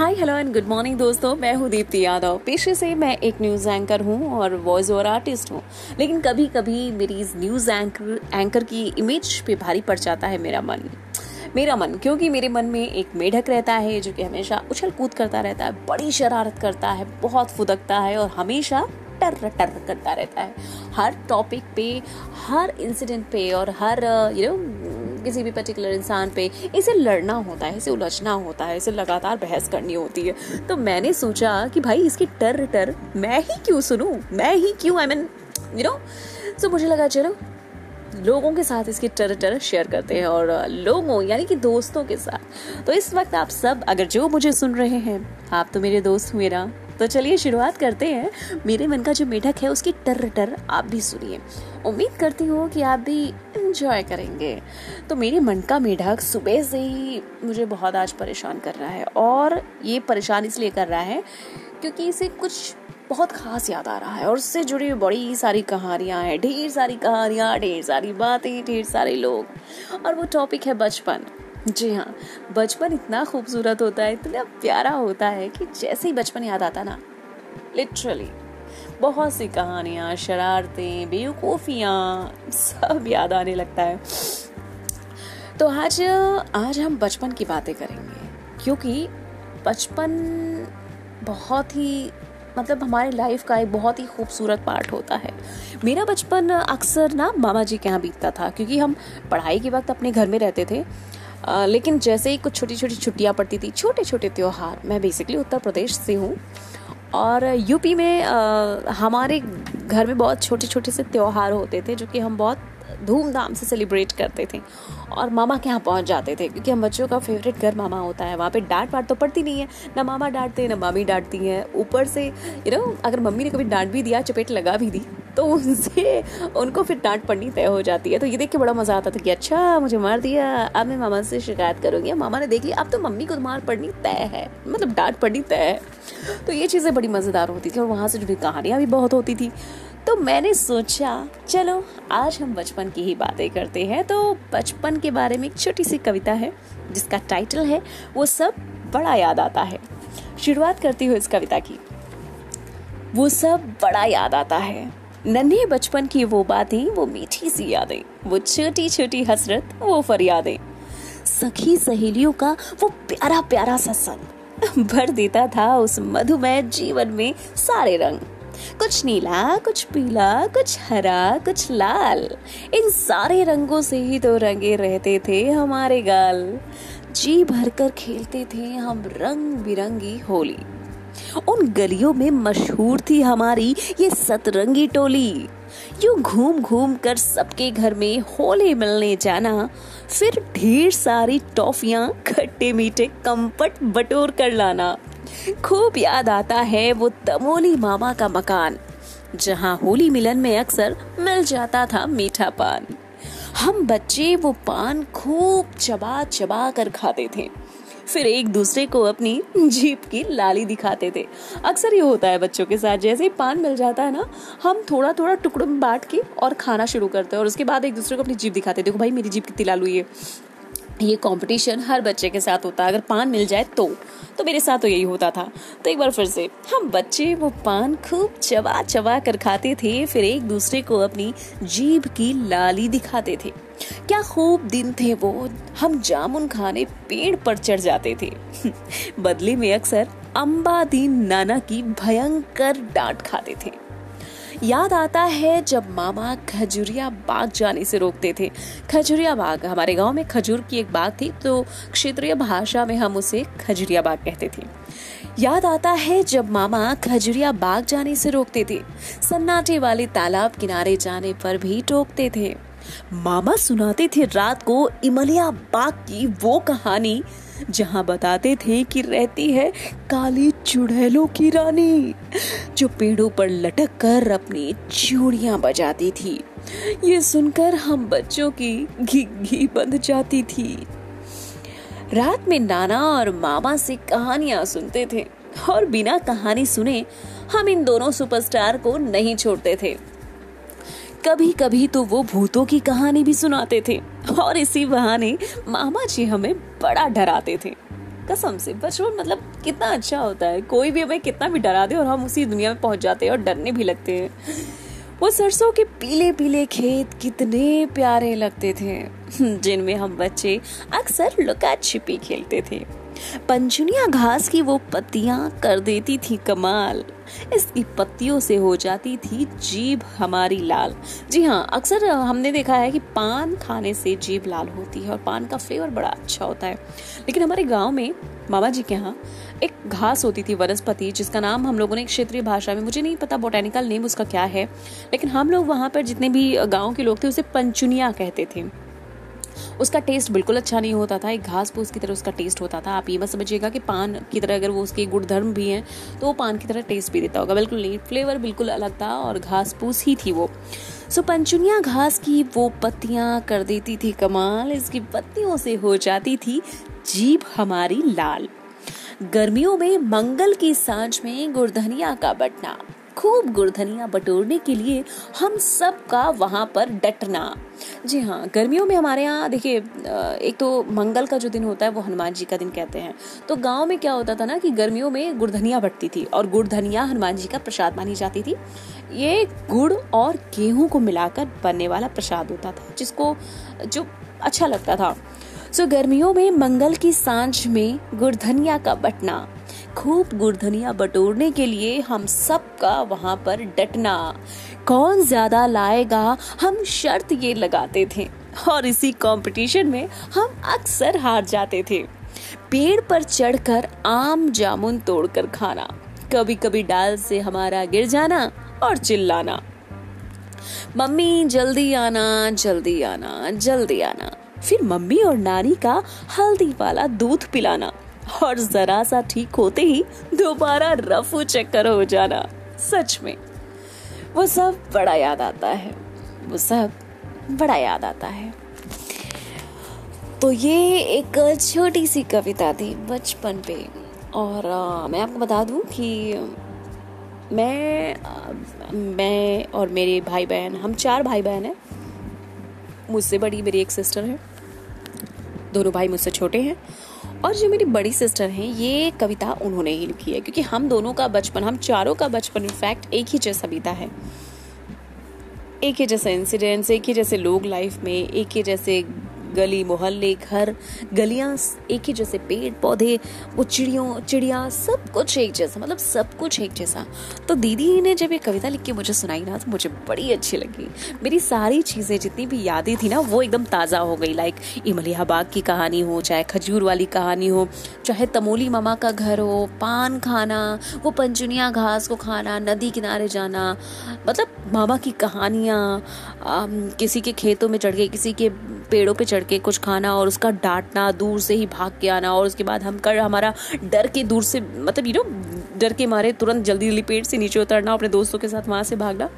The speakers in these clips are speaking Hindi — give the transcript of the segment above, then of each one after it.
Hi hello and good morning दोस्तों। मैं हूँ दीप्ति यादव। पेशे से मैं एक न्यूज़ एंकर हूँ और वॉइस ओवर आर्टिस्ट हूँ। लेकिन कभी कभी मेरी इस न्यूज़ एंकर एंकर की इमेज पे भारी पड़ जाता है मेरा मन। मेरा मन, क्योंकि मेरे मन में एक मेढक रहता है जो कि हमेशा उछल कूद करता रहता है, बड़ी शरारत करता है, बहुत फुदकता है और हमेशा टर टर करता रहता है। हर टॉपिक पे, हर इंसिडेंट पे और हर यू नो किसी भी पर्टिकुलर इंसान पे इसे लड़ना होता है, इसे उलझना होता है, इसे लगातार बहस करनी होती है। तो मैंने सोचा कि भाई इसकी टर टर मैं ही क्यों सुनूं? मैं ही क्यों? I mean you know so मुझे लगा, चलो, लोगों के साथ इसकी टर टर शेयर करते हैं और लोगों, यानी कि दोस्तों के साथ। तो इस वक्त आप सब, अगर जो मुझे सुन रहे हैं, आप तो मेरे दोस्त ना तो चलिए शुरुआत करते हैं। मेरे मन का जो मेढक है, उसकी टर टर आप भी सुनिए। उम्मीद करती हूँ कि आप भी इंजॉय करेंगे। तो मेरे मन का मेढक सुबह से ही मुझे बहुत आज परेशान कर रहा है और ये परेशान इसलिए कर रहा है क्योंकि इसे कुछ बहुत खास याद आ रहा है और उससे जुड़ी हुई बड़ी सारी कहानियाँ हैं। ढेर सारी कहानियाँ, ढेर सारी बातें, ढेर सारे लोग और वो टॉपिक है बचपन। जी हाँ बचपन इतना खूबसूरत होता है, इतना प्यारा होता है कि जैसे ही बचपन याद आता ना। लिटरली बहुत सी कहानियाँ, शरारतें, बेवकूफ़ियाँ, सब याद आने लगता है। तो आज आज हम बचपन की बातें करेंगे, क्योंकि बचपन बहुत ही मतलब हमारे लाइफ का एक बहुत ही खूबसूरत पार्ट होता है। मेरा बचपन अक्सर ना मामा जी के यहाँ बीतता था, क्योंकि हम पढ़ाई के वक्त अपने घर में रहते थे आ, लेकिन जैसे ही कुछ छोटी छोटी छुट्टियाँ पड़ती थी छोटे छोटे त्यौहार मैं बेसिकली उत्तर प्रदेश से हूँ। और यूपी में आ, हमारे घर में बहुत छोटे छोटे से त्यौहार होते थे जो कि हम बहुत धूमधाम से सेलिब्रेट करते थे। और मामा के यहाँ पहुँच जाते थे क्योंकि हम बच्चों का फेवरेट घर मामा होता है। वहाँ पे डांट पाट तो पड़ती नहीं है। ना मामा डांटते हैं ना मामी डांटती हैं। ऊपर से यू नो अगर मम्मी ने कभी डांट भी दिया चपेट लगा भी दी तो उनसे, उनको फिर डांट पड़नी तय हो जाती है। तो ये देख के बड़ा मज़ा आता था कि अच्छा मुझे मार दिया, अब मैं मामा से शिकायत करूँगी। मामा ने देख लिया, अब तो मम्मी को मार पड़नी तय है मतलब डांट पड़नी तय है। तो ये चीज़ें बड़ी मज़ेदार होती थी और वहाँ से जुड़ी कहानियाँ भी बहुत होती थी। तो मैंने सोचा, चलो, आज हम बचपन की ही बातें करते हैं। तो बचपन के बारे में एक छोटी सी कविता है, जिसका टाइटल है, वो सब बड़ा याद आता है। शुरुआत करती हूँ इस कविता की। वो सब बड़ा याद आता है। नन्हे बचपन की वो बातें, वो मीठी सी यादें, वो छोटी छोटी हसरत, वो फरियादें। सखी सहेलियों का वो प्यारा प्यारा सा संग। भर देता था उस मधुमय जीवन में सारे रंग। कुछ नीला, कुछ पीला, कुछ हरा, कुछ लाल। इन सारे रंगों से ही तो रंगे रहते थे हमारे गाल। जी भरकर खेलते थे हम रंग बिरंगी होली। उन गलियों में मशहूर थी हमारी ये सतरंगी टोली। यू घूम घूम कर सबके घर में होली मिलने जाना, फिर ढेर सारी टॉफियाँ, खट्टे मीठे कंपट बटोर कर लाना। खूब याद आता है वो तमोली मामा का मकान, जहाँ होली मिलन में अक्सर मिल जाता था मीठा पान। हम बच्चे वो पान खूब चबा चबा कर खाते थे। फिर एक दूसरे को अपनी जीप की लाली दिखाते थे। अक्सर ये होता है बच्चों के साथ, जैसे ही पान मिल जाता है ना, हम थोड़ा थोड़ा टुकड़ों में बांट के और खाना शुरू करते हैं और उसके बाद एक दूसरे को अपनी जीप दिखाते देखो भाई, मेरी जीप कितनी लाल हुई है। ये कंपटीशन हर बच्चे के साथ होता है। अगर पान मिल जाए तो। तो मेरे साथ तो यही होता था। तो एक बार फिर से, हम बच्चे वो पान खूब चबा चबा कर खाते थे, फिर एक दूसरे को अपनी जीभ की लाली दिखाते थे। क्या खूब दिन थे वो। हम जामुन खाने पेड़ पर चढ़ जाते थे। बदले में अक्सर अम्बा दीन नाना की भयंकर डांट खाते थे। याद आता है जब मामा खजुरिया बाग जाने से रोकते थे। खजुरिया बाग, हमारे गाँव में खजूर की एक बाग थी तो क्षेत्रीय भाषा में हम उसे खजुरिया बाग कहते थे। याद आता है जब मामा खजुरिया बाग जाने से रोकते थे। सन्नाटे वाले तालाब किनारे जाने पर भी टोकते थे। मामा सुनाते थे रात को, इमलिया बाग की वो कहानी जहाँ बताते थे कि रहती है काली चुड़ैलों की रानी, जो पेड़ों पर लटक कर अपनी चूड़ियाँ बजाती थी। ये सुनकर हम बच्चों की घी बंध जाती थी। रात में नाना और मामा से कहानियाँ सुनते थे और बिना कहानी सुने हम इन दोनों सुपरस्टार को नहीं छोड़ते थे। कभी कभी तो वो भूतों की कहानी भी सुनाते थे। और इसी बहाने मामा जी हमें बड़ा डराते थे। कसम से, बचपन मतलब कितना अच्छा होता है। कोई भी हमें कितना भी डरा दे और हम उसी दुनिया में पहुँच जाते हैं और डरने भी लगते हैं। वो सरसों के पीले पीले खेत कितने प्यारे लगते थे। जिनमें हम बच्चे अक्सर लुका छिपी खेलते थे। पंचुनिया घास की वो पत्तियाँ कर देती थी कमाल। इसकी पत्तियों से हो जाती थी जीभ हमारी लाल। जी हाँ अक्सर हमने देखा है कि पान खाने से जीभ लाल होती है और पान का फ्लेवर बड़ा अच्छा होता है। लेकिन हमारे गाँव में मामा जी के यहाँ एक घास होती थी, वनस्पति, जिसका नाम हम लोगों ने क्षेत्रीय भाषा में, मुझे नहीं पता बोटेनिकल नेम उसका क्या है, लेकिन हम लोग वहाँ पर जितने भी गाँव के लोग थे, उसे पंचुनिया कहते थे। उसका टेस्ट बिल्कुल अच्छा नहीं होता था, एक घास फूस की तरह उसका टेस्ट होता था। आप ये मत समझिएगा कि पान की तरह अगर वो उसके गुणधर्म भी हैं तो वो पान की तरह टेस्ट भी देता होगा। बिल्कुल नहीं फ्लेवर बिल्कुल अलग था और घास फूस ही थी वो। सो पंचुनिया घास की वो पत्तियाँ कर देती थी कमाल, इसकी पत्तियों से हो जाती थी जीभ हमारी लाल। गर्मियों में मंगल की साँझ में गुड़धनिया का बटना। खूब गुड़धनिया बटोरने के लिए हम सब का वहाँ पर डटना। जी हाँ गर्मियों में हमारे यहाँ, देखिए एक तो मंगल का जो दिन होता है, वो हनुमान जी का दिन कहते हैं। तो गाँव में क्या होता था ना कि गर्मियों में गुड़धनिया बटती थी और गुड़धनिया हनुमान जी का प्रसाद मानी जाती थी। ये गुड़ और गेहूँ को मिलाकर बनने वाला प्रसाद होता था, जिसको, जो अच्छा लगता था। सो गर्मियों में मंगल की साँझ में गुड़धनिया का बटना खूब गुड़धनिया बटोरने के लिए हम सब का वहाँ पर डटना। कौन ज़्यादा लाएगा? हम शर्त ये लगाते थे। और इसी कंपटीशन में हम अक्सर हार जाते थे। पेड़ पर चढ़कर आम जामुन तोड़कर खाना। कभी कभी डाल से हमारा गिर जाना और चिल्लाना। मम्मी, जल्दी आना जल्दी आना जल्दी आना। फिर मम्मी और नानी का हल्दी वाला दूध पिलाना। और जरा सा ठीक होते ही दोबारा रफू चक्कर हो जाना। सच में वो सब बड़ा याद आता है। वो सब बड़ा याद आता है। तो ये एक छोटी सी कविता थी बचपन पे। और आ, मैं आपको बता दूँ कि मैं आ, मैं और मेरे भाई बहन हम चार भाई बहन हैं। मुझसे बड़ी मेरी एक सिस्टर है। दोनों भाई मुझसे छोटे हैं। और जो मेरी बड़ी सिस्टर हैं, ये कविता उन्होंने ही लिखी है, क्योंकि हम दोनों का बचपन, हम चारों का बचपन इनफैक्ट एक ही जैसा बीता है। एक ही जैसे इंसिडेंट्स एक ही जैसे लोग लाइफ में, एक ही जैसे गली मोहल्ले, घर, गलियाँ एक ही जैसे पेड़, पौधे वो चिड़ियों चिड़िया सब कुछ एक जैसा मतलब सब कुछ एक जैसा। तो दीदी ने जब ये कविता लिख के मुझे सुनाई ना तो मुझे बड़ी अच्छी लगी। मेरी सारी चीज़ें जितनी भी यादें थी ना, वो एकदम ताज़ा हो गई। लाइक इमलिया बाग की कहानी हो, चाहे खजूर वाली कहानी हो, चाहे तमोली मामा का घर हो, पान खाना, वो पंचुनिया घास को खाना, नदी किनारे जाना मतलब मामा की कहानियाँ किसी के खेतों में चढ़ गए, किसी के पेड़ों पे चढ़ के कुछ खाना और उसका डांटना, दूर से ही भाग के आना और उसके बाद हम कर, हमारा डर के दूर से मतलब यू नो डर के मारे तुरंत जल्दी जल्दी पेड़ से नीचे उतरना, अपने दोस्तों के साथ वहाँ से भागना।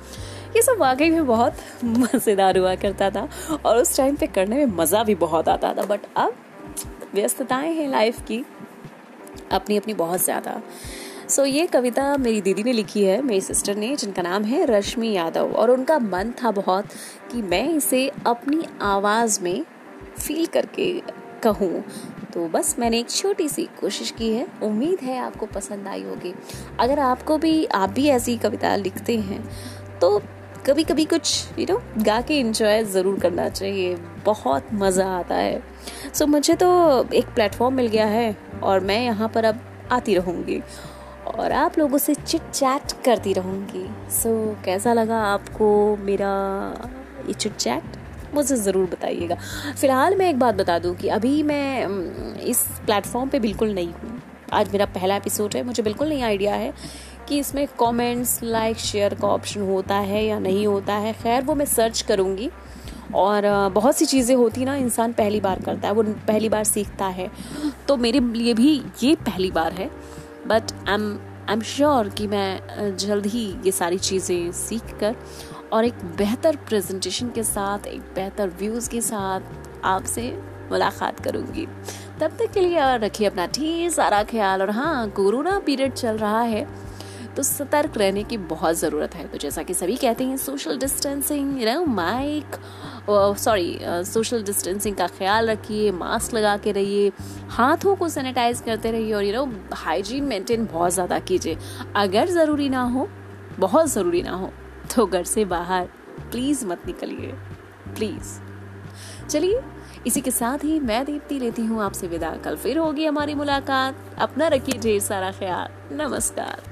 ये सब वाकई में बहुत मज़ेदार हुआ करता था और उस टाइम पे करने में मज़ा भी बहुत आता था। बट अब व्यस्तताएँ हैं लाइफ की अपनी अपनी बहुत ज़्यादा। सो ये कविता मेरी दीदी ने लिखी है मेरी सिस्टर ने जिनका नाम है रश्मि यादव। और उनका मन था बहुत कि मैं इसे अपनी आवाज़ में फील करके कहूँ। तो बस मैंने एक छोटी सी कोशिश की है। उम्मीद है आपको पसंद आई होगी। अगर आपको भी आप भी ऐसी कविता लिखते हैं तो कभी कभी कुछ यू नो गा के इंजॉय ज़रूर करना चाहिए। बहुत मज़ा आता है। सो so, मुझे तो एक प्लेटफॉर्म मिल गया है और मैं यहाँ पर अब आती रहूँगी। और आप लोगों से चिट चैट करती रहूँगी। सो so, कैसा लगा आपको मेरा ये चिट चैट मुझे ज़रूर बताइएगा। फ़िलहाल मैं एक बात बता दूँ कि अभी मैं इस प्लेटफॉर्म पे बिल्कुल नहीं हूँ। आज मेरा पहला एपिसोड है मुझे बिल्कुल नहीं आइडिया है कि इसमें कमेंट्स लाइक शेयर का ऑप्शन होता है या नहीं होता है। खैर वो मैं सर्च करूँगी और बहुत सी चीज़ें होती ना इंसान पहली बार करता है वो पहली बार सीखता है। तो मेरे लिए भी ये पहली बार है। But I am I am sure कि मैं जल्द ही ये सारी चीज़ें सीख कर और एक बेहतर प्रेजेंटेशन के साथ, एक बेहतर व्यूज़ के साथ आपसे मुलाकात करूँगी। तब तक के लिए रखिए अपना ठीक सारा ख्याल और हाँ कोरोना पीरियड चल रहा है। तो सतर्क रहने की बहुत ज़रूरत है। तो जैसा कि सभी कहते हैं social distancing you know mic sorry social distancing का ख्याल रखिए मास्क लगा के रहिए, हाथों को सैनिटाइज करते रहिए और यू नो हाइजीन मेंटेन बहुत ज़्यादा कीजिए। अगर ज़रूरी ना हो, बहुत ज़रूरी ना हो तो घर से बाहर प्लीज़ मत निकलिए प्लीज़ चलिए, इसी के साथ ही मैं दीप्ति लेती हूँ आपसे विदा। कल फिर होगी हमारी मुलाकात। अपना रखिए ढेर सारा ख्याल। नमस्कार।